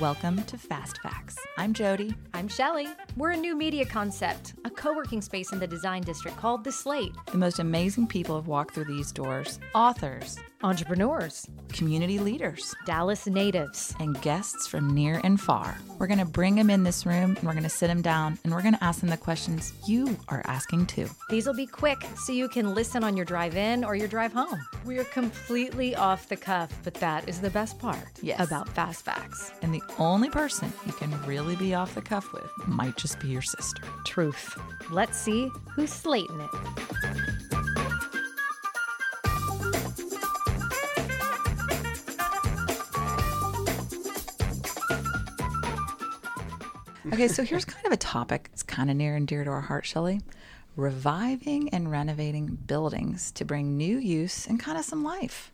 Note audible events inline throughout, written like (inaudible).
Welcome to Fast Facts. I'm Jody. I'm Shelly. We're a new media concept, a co working space in the design district called The Slate. The most amazing people have walked through these doors authors, entrepreneurs, community leaders, Dallas natives, and guests from near and far. We're going to bring them in this room and we're going to sit them down and we're going to ask them the questions you are asking too. These will be quick so you can listen on your drive in or your drive home. We're completely off the cuff, but that is the best part yes. about Fast Facts. And the only person you can really be off the cuff with might just be your sister. Truth. Let's see who's slating it. Okay, so here's kind of a topic. It's kind of near and dear to our heart, Shelley. Reviving and renovating buildings to bring new use and kind of some life.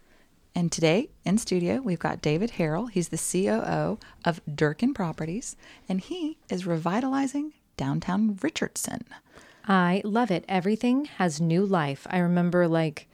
And today in studio, we've got David Harrell. He's the COO of Durkin Properties, and he is revitalizing downtown Richardson. I love it. Everything has new life. I remember like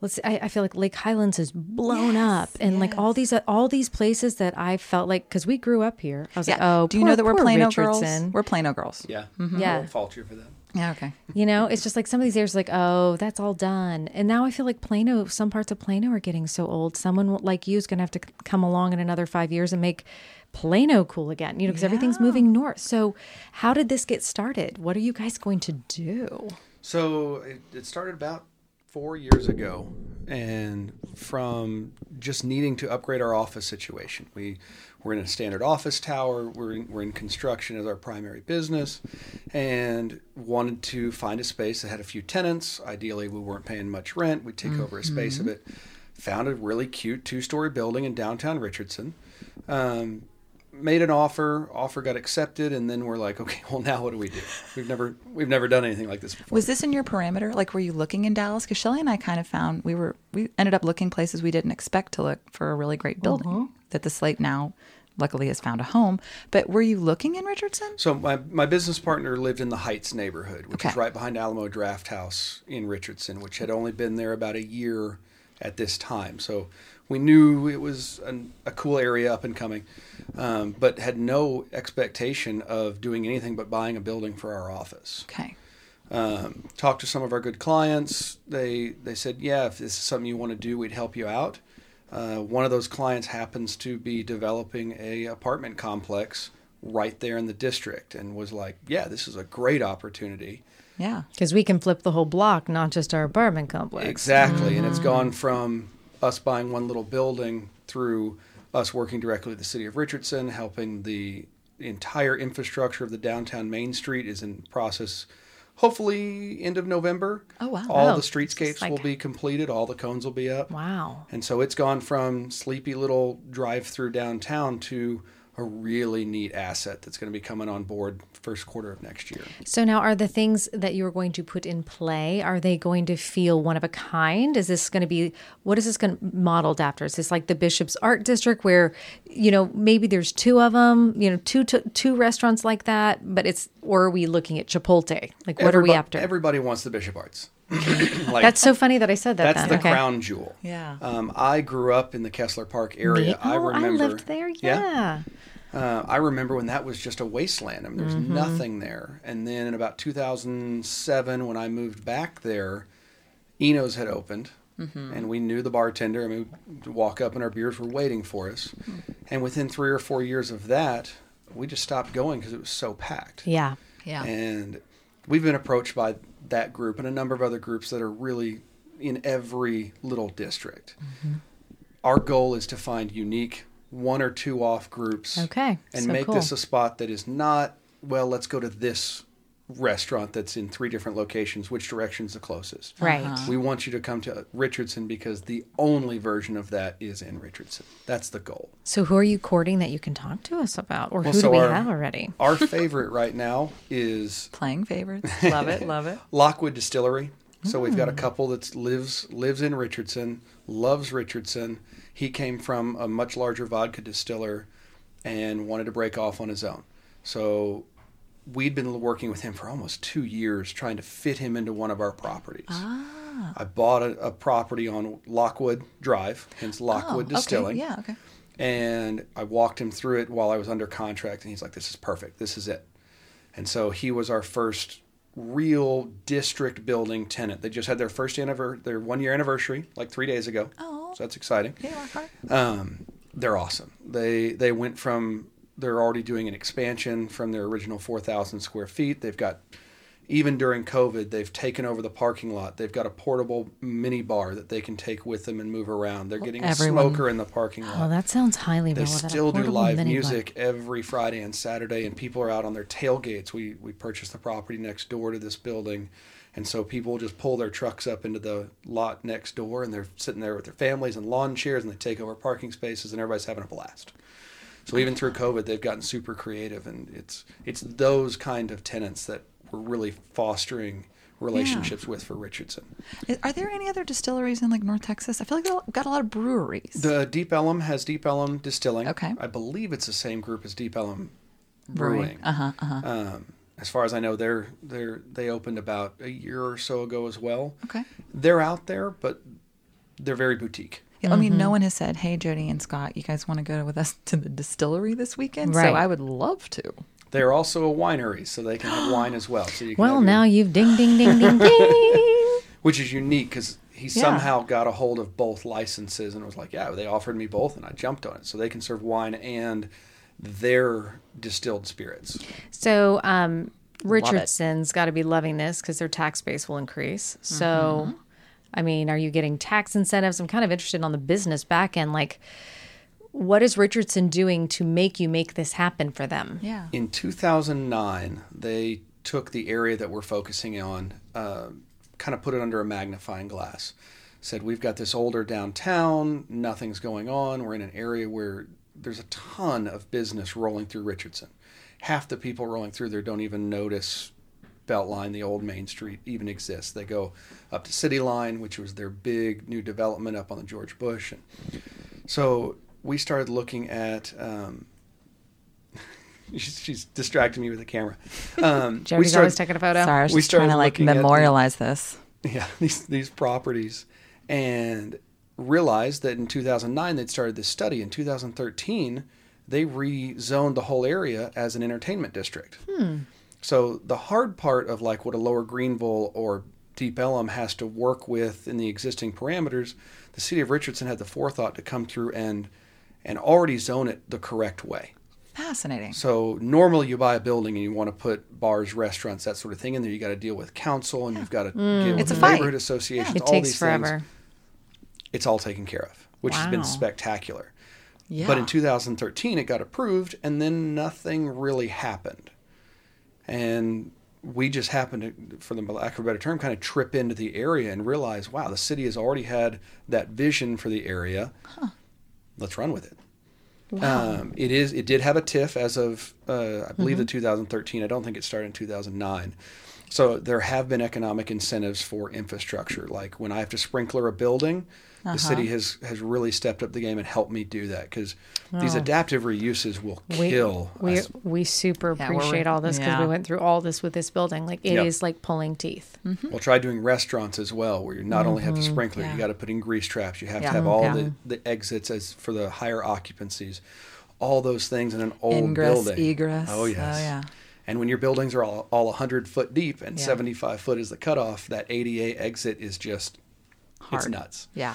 let's I, I feel like Lake Highlands is blown yes, up and yes. like all these uh, all these places that I felt like because we grew up here. I was yeah. like, oh, do poor, you know that we're Plano Richardson. girls? We're Plano girls. Yeah, mm-hmm. yeah. I won't fault you for that. Yeah, okay. You know, it's just like some of these areas, like, oh, that's all done. And now I feel like Plano, some parts of Plano are getting so old. Someone like you is going to have to come along in another five years and make Plano cool again, you know, because yeah. everything's moving north. So, how did this get started? What are you guys going to do? So, it, it started about four years ago, and from just needing to upgrade our office situation. We we're in a standard office tower. We're in, we're in construction as our primary business, and wanted to find a space that had a few tenants. Ideally, we weren't paying much rent. We'd take mm-hmm. over a space of it. Found a really cute two-story building in downtown Richardson. Um, made an offer offer got accepted and then we're like okay (laughs) well now what do we do? We've never we've never done anything like this before. Was this in your parameter? Like were you looking in dallas? Because shelly and i kind of found we were we ended up looking places we didn't expect to look for a really great building uh-huh. that the slate now luckily has found a home. But were you looking in richardson? So my, my business partner lived in the heights neighborhood which okay. is right behind Alamo Drafthouse in richardson which had only been there about a year at this time. So we knew it was an, a cool area up and coming, um, but had no expectation of doing anything but buying a building for our office. Okay. Um, talked to some of our good clients. They they said, yeah, if this is something you want to do, we'd help you out. Uh, one of those clients happens to be developing a apartment complex right there in the district, and was like, yeah, this is a great opportunity. Yeah, because we can flip the whole block, not just our apartment complex. Exactly, mm-hmm. and it's mm-hmm. gone from us buying one little building through us working directly with the city of Richardson, helping the entire infrastructure of the downtown Main Street is in process. Hopefully, end of November. Oh wow! All oh, the streetscapes like... will be completed. All the cones will be up. Wow! And so it's gone from sleepy little drive-through downtown to a really neat asset that's going to be coming on board first quarter of next year. So now are the things that you're going to put in play are they going to feel one of a kind? Is this going to be what is this going to modeled after? Is this like the Bishop's Art District where you know maybe there's two of them, you know, two two, two restaurants like that, but it's or are we looking at Chipotle? Like what everybody, are we after? Everybody wants the Bishop Arts. (coughs) like, that's so funny that I said that. That's then. the okay. crown jewel. Yeah. Um, I grew up in the Kessler Park area. Oh, I remember. I lived there. yeah. yeah? Uh, I remember when that was just a wasteland. I mean, there's mm-hmm. nothing there. And then in about 2007, when I moved back there, Eno's had opened, mm-hmm. and we knew the bartender. I mean, we'd walk up and our beers were waiting for us. Mm-hmm. And within three or four years of that, we just stopped going because it was so packed. Yeah, yeah. And we've been approached by that group and a number of other groups that are really in every little district. Mm-hmm. Our goal is to find unique one or two off groups. Okay. And so make cool. this a spot that is not, well, let's go to this restaurant that's in three different locations. Which direction's the closest? Right. Uh-huh. We want you to come to Richardson because the only version of that is in Richardson. That's the goal. So who are you courting that you can talk to us about? Or well, who so do we our, have already? Our favorite right now is playing favorites. (laughs) Love it, love it. (laughs) Lockwood Distillery. So mm. we've got a hmm. couple that lives lives in Richardson, loves Richardson he came from a much larger vodka distiller and wanted to break off on his own. So we'd been working with him for almost two years trying to fit him into one of our properties. Ah. I bought a, a property on Lockwood Drive, hence Lockwood oh, Distilling. Okay. Yeah, okay. And I walked him through it while I was under contract, and he's like, "This is perfect. This is it." And so he was our first real district building tenant. They just had their first anniversary, their one year anniversary, like three days ago. Oh. so that's exciting. Hard. Um, they're awesome. They they went from they're already doing an expansion from their original four thousand square feet. They've got even during COVID, they've taken over the parking lot. They've got a portable mini bar that they can take with them and move around. They're getting Everyone- a smoker in the parking lot. Oh, that sounds highly They relevant. still do live mini music every Friday and Saturday, and people are out on their tailgates. We we purchased the property next door to this building, and so people just pull their trucks up into the lot next door, and they're sitting there with their families and lawn chairs, and they take over parking spaces, and everybody's having a blast. So even through COVID, they've gotten super creative, and it's it's those kind of tenants that we're really fostering relationships with for Richardson. Are there any other distilleries in like North Texas? I feel like they've got a lot of breweries. The Deep Ellum has Deep Ellum Distilling. Okay. I believe it's the same group as Deep Ellum Brewing. Uh huh. Uh huh. Um, as far as I know, they're they're they opened about a year or so ago as well. Okay. They're out there, but they're very boutique. Yeah, I mean, Mm-hmm. no one has said, "Hey, Jody and Scott, you guys want to go with us to the distillery this weekend?" So I would love to. They're also a winery, so they can have (gasps) wine as well. So you can Well, have your- now you've ding, ding, ding, ding, (laughs) ding. which is unique because he Yeah. somehow got a hold of both licenses and was like, "Yeah, they offered me both, and I jumped on it." So they can serve wine and their distilled spirits. So, um. Richardson's got to be loving this because their tax base will increase. So, Mm-hmm. I mean, are you getting tax incentives? I'm kind of interested on the business back end. Like, what is Richardson doing to make you make this happen for them? Yeah. In 2009, they took the area that we're focusing on, uh, kind of put it under a magnifying glass. Said, We've got this older downtown, nothing's going on. We're in an area where there's a ton of business rolling through Richardson. Half the people rolling through there don't even notice Beltline, the old Main Street, even exists. They go up to City Line, which was their big new development up on the George Bush. And so we started looking at. Um, (laughs) she's, she's distracting me with the camera. (laughs) Um, we Jody's started, always taking a photo. Sorry, I was We just trying started to like looking at the- memorialize this. (laughs) yeah, these these properties, and realized that in 2009 they'd started this study. In 2013, they rezoned the whole area as an entertainment district. So the hard part of like what a Lower Greenville or Deep Ellum has to work with in the existing parameters, the city of Richardson had the forethought to come through and and already zone it the correct way. Fascinating. So normally you buy a building and you want to put bars, restaurants, that sort of thing in there. You got to deal with council and you've got to mm. deal with It's fight. neighborhood associations. It all takes these forever. Things. It's all taken care of, which has been spectacular. Yeah. But in 2013, it got approved, and then nothing really happened. And we just happened to, for the lack of a better term, kind of trip into the area and realize, wow, the city has already had that vision for the area. Let's run with it. Um, it is. It did have a TIF as of uh, I believe the 2013. I don't think it started in 2009. So there have been economic incentives for infrastructure. Like when I have to sprinkler a building, the uh-huh. city has has really stepped up the game and helped me do that because these oh. adaptive reuses will We, kill. we, us. we super Yeah, appreciate all this because we went through all this with this building. Like, it is Yep. like pulling teeth. Mm-hmm. We'll try doing restaurants as well, where you not only have the mm-hmm. sprinkler, Yeah. you got to put in grease traps. You have Yeah. to have all Yeah. the, the exits as for the higher occupancies, all those things in an old Ingress, building. egress. Oh yes. Oh, yeah. And when your buildings are all, all 100 foot deep and Yeah. 75 foot is the cutoff, that ADA exit is just it's nuts. Yeah.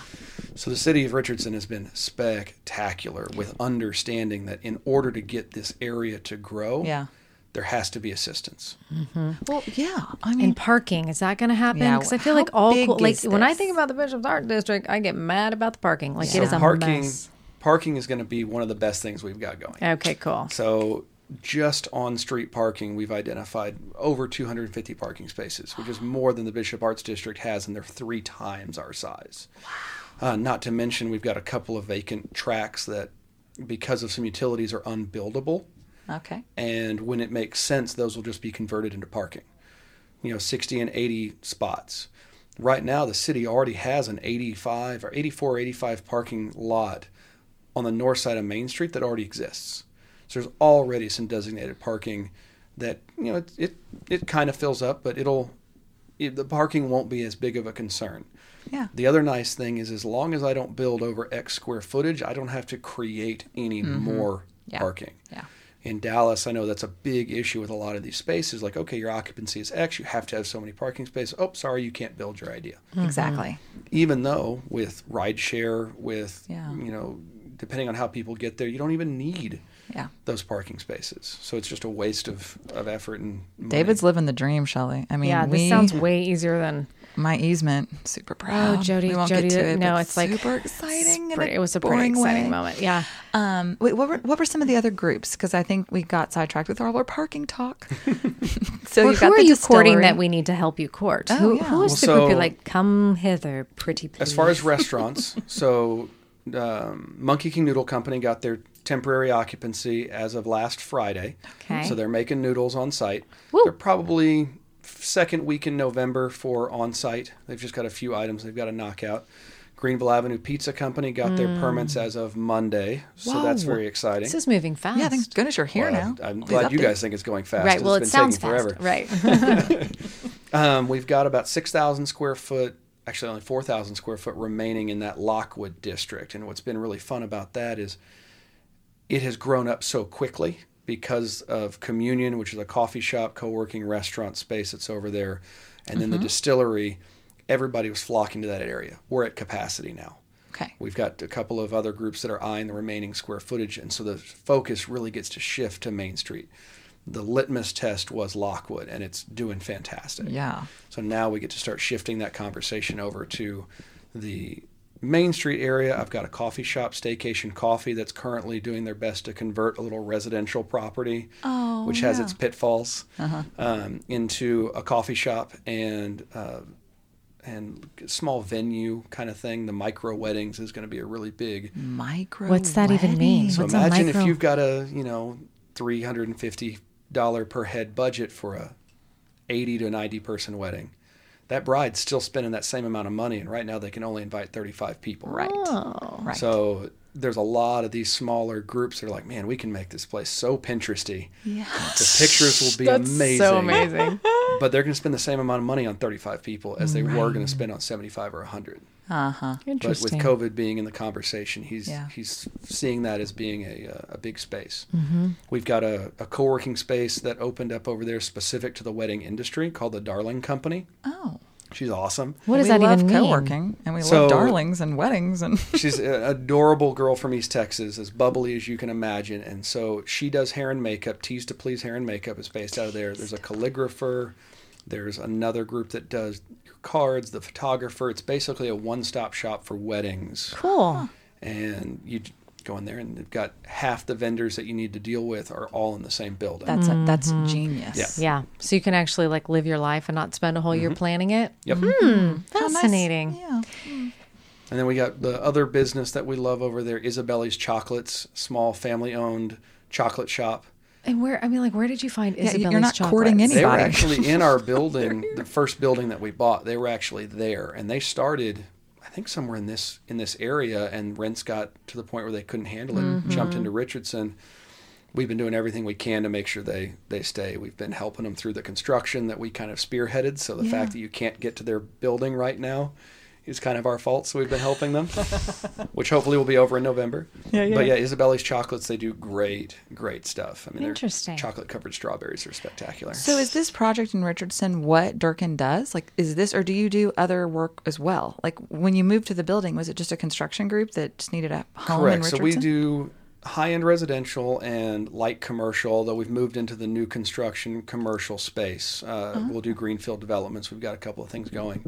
So the city of Richardson has been spectacular with understanding that in order to get this area to grow, Yeah. there has to be assistance. Mm-hmm. Well, yeah. I mean, And parking, is that going to happen? Yeah, Because I feel like all big cool, like is when I think about the Bishop's Art District, I get mad about the parking. Like Yeah. it is a parking mess. parking is going to be one of the best things we've got going. Okay, cool. So just on street parking, we've identified over 250 parking spaces, which is more than the Bishop Arts District has, and they're three times our size. Uh, not to mention, we've got a couple of vacant tracks that, because of some utilities, are unbuildable. okay. And when it makes sense, those will just be converted into parking. You know, 60 and 80 spots. Right now, the city already has an 85 or 84, 85 parking lot on the north side of Main Street that already exists. So there's already some designated parking that you know it it, it kind of fills up, but it'll it, the parking won't be as big of a concern. Yeah. The other nice thing is, as long as I don't build over X square footage, I don't have to create any more Mm-hmm. Yeah. parking. Yeah. In Dallas, I know that's a big issue with a lot of these spaces. Like, okay, your occupancy is X, you have to have so many parking spaces. Oh, sorry, you can't build your idea. Exactly. Even though with rideshare, with Yeah. you know, depending on how people get there, you don't even need Yeah. those parking spaces. So it's just a waste of, of effort and money. David's living the dream, Shelley. I mean, yeah, this we, sounds way easier than my easement. Super proud. Oh, Jody, we won't Jody, get to it. no, but it's like super exciting. in Pretty- it was a pretty exciting way. moment. Yeah. Um, wait, what were what were some of the other groups? Because I think we got sidetracked with all our parking talk. (laughs) so Well, you who got are the you courting that we need to help you court? Oh, who, yeah. who is Well, the group you're like, come hither, pretty please? As far as restaurants, (laughs) so um, Monkey King Noodle Company got their temporary occupancy as of last Friday. Okay. So they're making noodles on site. Woo. They're probably second week in November for on site. They've just got a few items they've got to knock out. Greenville Avenue Pizza Company got their permits as of Monday, so that's very exciting. this is moving fast. Yeah, thank goodness you're here Well, now. I'm These glad you updates. guys think it's going fast. right. Well, it it's been sounds taking fast. forever. Right. (laughs) (laughs) Um, we've got about 6,000 square foot, actually only 4,000 square foot remaining in that Lockwood district. And what's been really fun about that is it has grown up so quickly because of Communion, which is a coffee shop, co working restaurant space that's over there, and then the mm-hmm. distillery. Everybody was flocking to that area. We're at capacity now. Okay. We've got a couple of other groups that are eyeing the remaining square footage, and so the focus really gets to shift to Main Street. The litmus test was Lockwood, and it's doing fantastic. Yeah. So now we get to start shifting that conversation over to the Main Street area. I've got a coffee shop, Staycation Coffee, that's currently doing their best to convert a little residential property, Oh, which has yeah. its pitfalls, Uh-huh. um, into a coffee shop and uh, and small venue kind of thing. The micro weddings is going to be a really big. Micro. What's that even mean? So What's imagine micro- if you've got a you know three hundred and fifty dollar per head budget for a eighty to ninety person wedding. That bride's still spending that same amount of money, and right now they can only invite thirty five people. Right. Oh. Right. So there's a lot of these smaller groups that are like, man, we can make this place so Pinteresty. yeah. The pictures will be That's amazing. so amazing. (laughs) But they're going to spend the same amount of money on 35 people as they were going to spend on 75 or 100. Uh huh. But with COVID being in the conversation, he's Yeah. he's seeing that as being a, uh, a big space. Mm-hmm. We've got a, a co-working space that opened up over there specific to the wedding industry called the Darling Company. Oh. She's awesome. What does we that love even mean? co-working, and we So- love darlings and weddings, and (laughs) She's an adorable girl from East Texas, as bubbly as you can imagine. And so she does hair and makeup. Tease to Please Hair and Makeup is based out of there. There's a calligrapher. There's another group that does your cards, the photographer. It's basically a one stop shop for weddings. Cool. And you go in there, and they've got half the vendors that you need to deal with are all in the same building. that's a, that's mm-hmm. genius. Yeah. Yeah. So you can actually like live your life and not spend a whole year mm-hmm. planning it. Yep. Hmm. hmm. How nice. Fascinating. Yeah. Hmm. And then we got the other business that we love over there, Isabelli's Chocolates, small family owned chocolate shop. And where I mean, like, where did you find Yeah, Isabella's you're not chocolates? courting any- They were actually in our (laughs) building, the first building that we bought. They were actually there, and they started, I think, somewhere in this in this area. And rents got to the point where they couldn't handle it, and jumped into Richardson. We've been doing everything we can to make sure they they stay. We've been helping them through the construction that we kind of spearheaded. So the Yeah. fact that you can't get to their building right now is kind of our fault. So we've been helping them, (laughs) which hopefully will be over in November. Yeah, yeah. But yeah, Isabelli's chocolates they do great, great stuff. I mean, Interesting. chocolate covered strawberries are spectacular. So is this project in Richardson what Durkin does? Like, is this, or do you do other work as well? Like, when you moved to the building, was it just a construction group that just needed a home in Correct. So we do high end residential and light commercial, although we've moved into the new construction commercial space. Uh, Uh-huh. We'll do greenfield developments. We've got a couple of things going.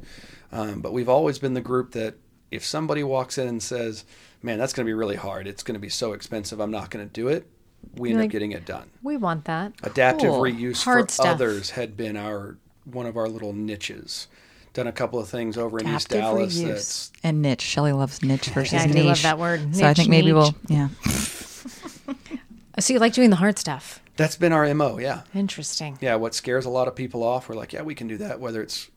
Um, but we've always been the group that if somebody walks in and says, man, that's going to be really hard, it's going to be so expensive, I'm not going to do it, we end You're up like- getting it done. We want that. Adaptive Cool. reuse Hard for stuff. others had been our one of our little niches. Done a couple of things over in East Dallas reuse. that's and niche. Shelley loves niche (laughs) versus Yeah, I niche. do love that word. So I think maybe niche. we'll, yeah. So you like doing the hard stuff? that's been our MO, yeah. Interesting. Yeah, what scares a lot of people off, we're like, yeah, we can do that. Whether it's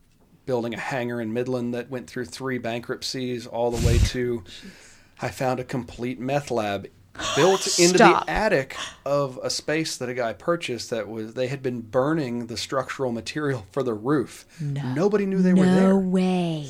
building a hangar in Midland that went through three bankruptcies, all the way to I found a complete meth lab (gasps) built into the attic of a space that a guy purchased that was they had been burning the structural material for the roof. Nobody knew they were there. no there. way.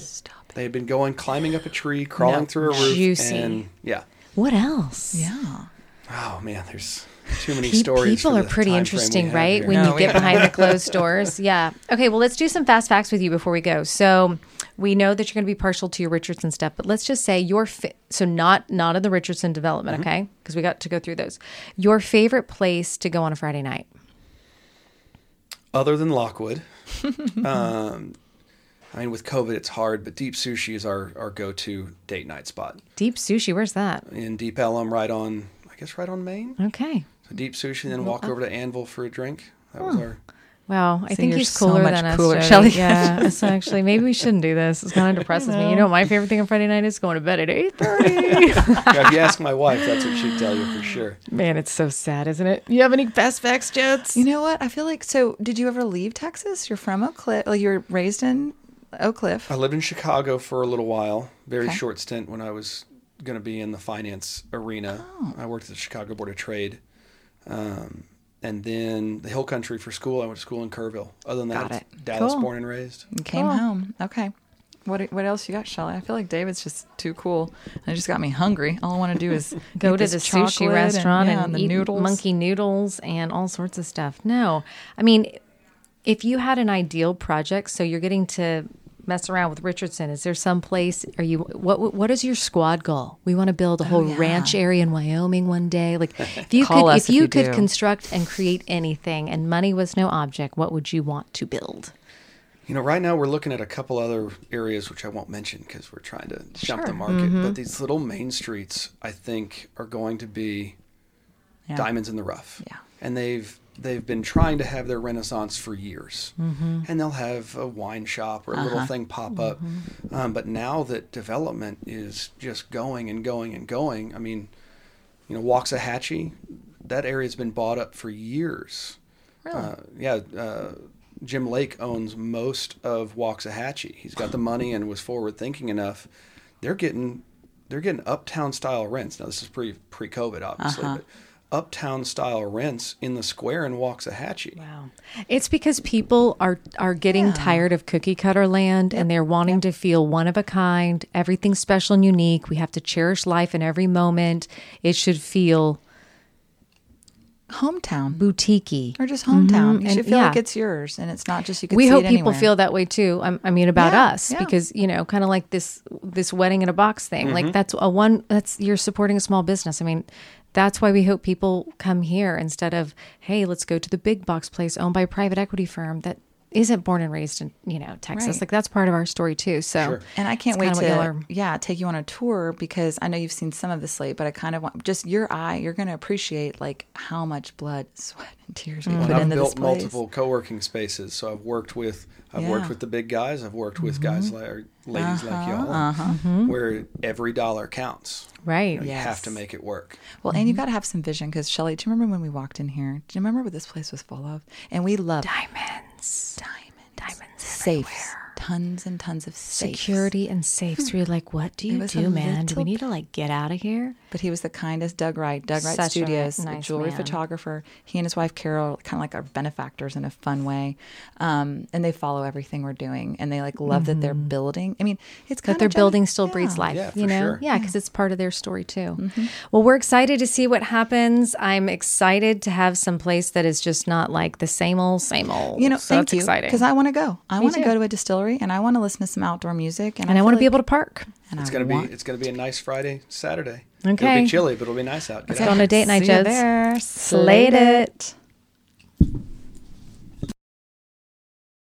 They had been going climbing up a tree, crawling No. through a roof, Juicy. and yeah. What else? Yeah. Oh man, there's too many Pe- stories. People are pretty time frame we interesting, right? here. When No, you get behind the closed (laughs) doors. Yeah. Okay, well, let's do some fast facts with you before we go. So, we know that you're going to be partial to your Richardson stuff, but let's just say your fa- so not not in the Richardson development, Mm-hmm. okay? Because we got to go through those. Your favorite place to go on a Friday night? other than Lockwood. (laughs) um, I mean, with COVID, it's hard, but Deep Sushi is our, our go to date night spot Deep Sushi. Where's that? in Deep Ellum, right on, I guess, right on Main. Okay. So Deep Sushi, then walk over to Anvil for a drink. That was hmm. our. Wow, I See, think you're he's so cooler much than us. cooler, Jody. Shelley. Yeah, (laughs) it's actually maybe we shouldn't do this. It kind of (laughs) depresses me. You know, my favorite thing on Friday night is going to bed at eight thirty. (laughs) Yeah, if you ask my wife, that's what she'd tell you for sure. Man, it's so sad, isn't it? You have any fast facts, Jets? You know what? I feel like so. Did you ever leave Texas? You're from Oak Cliff. Like you were raised in Oak Cliff. I lived in Chicago for a little while, very Okay. short stint when I was going to be in the finance arena. Oh. I worked at the Chicago Board of Trade. Um, and then the Hill Country for school. I went to school in Kerrville. Other than that, Got it's Dallas Cool. born and raised. You came Cool. home. Okay. What what else you got, Shelly? I feel like David's just too cool. And it just got me hungry. All I want to do is (laughs) Go to the sushi restaurant and, yeah, the eat noodles. monkey noodles and all sorts of stuff. No, I mean, if you had an ideal project, so you're getting to mess around with Richardson, is there some place? Are you what? What is your squad goal? We want to build a whole Oh, yeah. ranch area in Wyoming one day. Like, (laughs) if you could, if if you you could do. construct and create anything, and money was no object, what would you want to build? You know, right now we're looking at a couple other areas which I won't mention because we're trying to jump the market. Mm-hmm. But these little main streets, I think, are going to be Yeah. diamonds in the rough. Yeah. And they've they've been trying to have their renaissance for years. Mm-hmm. And they'll have a wine shop or a little Uh-huh. thing pop up. Mm-hmm. Um, but now that development is just going and going and going, I mean, you know, Waxahachie, that area's been bought up for years. Really? Uh, yeah, uh, Jim Lake owns most of Waxahachie. He's got the money and was forward thinking enough. They're getting they're getting uptown style rents. Now this is pre pre COVID obviously, Uh-huh. but uptown style rents in the square in Waxahachie. Wow. It's because people are are getting Yeah. tired of cookie cutter land and they're wanting to feel one of a kind, everything special and unique. We have to cherish life in every moment. It should feel hometown boutiquey. or just hometown. You and should feel yeah. like it's yours, and it's not just you. Can We see hope it people anywhere. feel that way too. I'm- I mean about Yeah, us yeah. because you know, kind of like this this wedding in a box thing. Mm-hmm. Like that's a one that's you're supporting a small business. I mean, that's why we hope people come here instead of hey, let's go to the big box place owned by a private equity firm that isn't born and raised in you know Texas. Right. Like that's part of our story too. So Sure. And I can't wait kinda what y'all to yeah take you on a tour because I know you've seen some of the slate, but I kind of want just your eye. You're going to appreciate like how much blood, (laughs) sweat, and tears we And put I've into this built place. multiple co-working spaces, so I've worked with I've Yeah. Mm-hmm. worked with the big guys. I've worked with guys like or ladies like y'all, uh-huh. where every dollar counts. right. You, know, you have to make it work. Well, and you got to have some vision because Shelly, do you remember when we walked in here? Do you remember what this place was full of? And we loved Diamonds. Diamonds, Diamonds safes, everywhere. tons and tons of safes. Security and safes. Hmm. We're like, what do you do, man? Do we need to like get out of here? But he was the kindest. Doug Wright, Doug Wright Such Studios, a nice jewelry man. photographer. He and his wife Carol, kind of like our benefactors in a fun way, um, and they follow everything we're doing, and they like love that they're building. I mean, it's kind Mm-hmm. That their building still breathes life, Yeah, you know? sure. Yeah, because it's part of their story too. Well, we're excited to see what happens. I'm excited to have some place that is just not like the same old, same old. You know, so thank it's you exciting. because I want to go. I want to go to a distillery, and I want to listen to some outdoor music, and, and I feel want to be able to park. And It's I gonna want- be it's gonna be a nice Friday, Saturday. Okay. It'll be chilly, but it'll be nice out. Get Let's out. go on a date night, Joe. Slated it.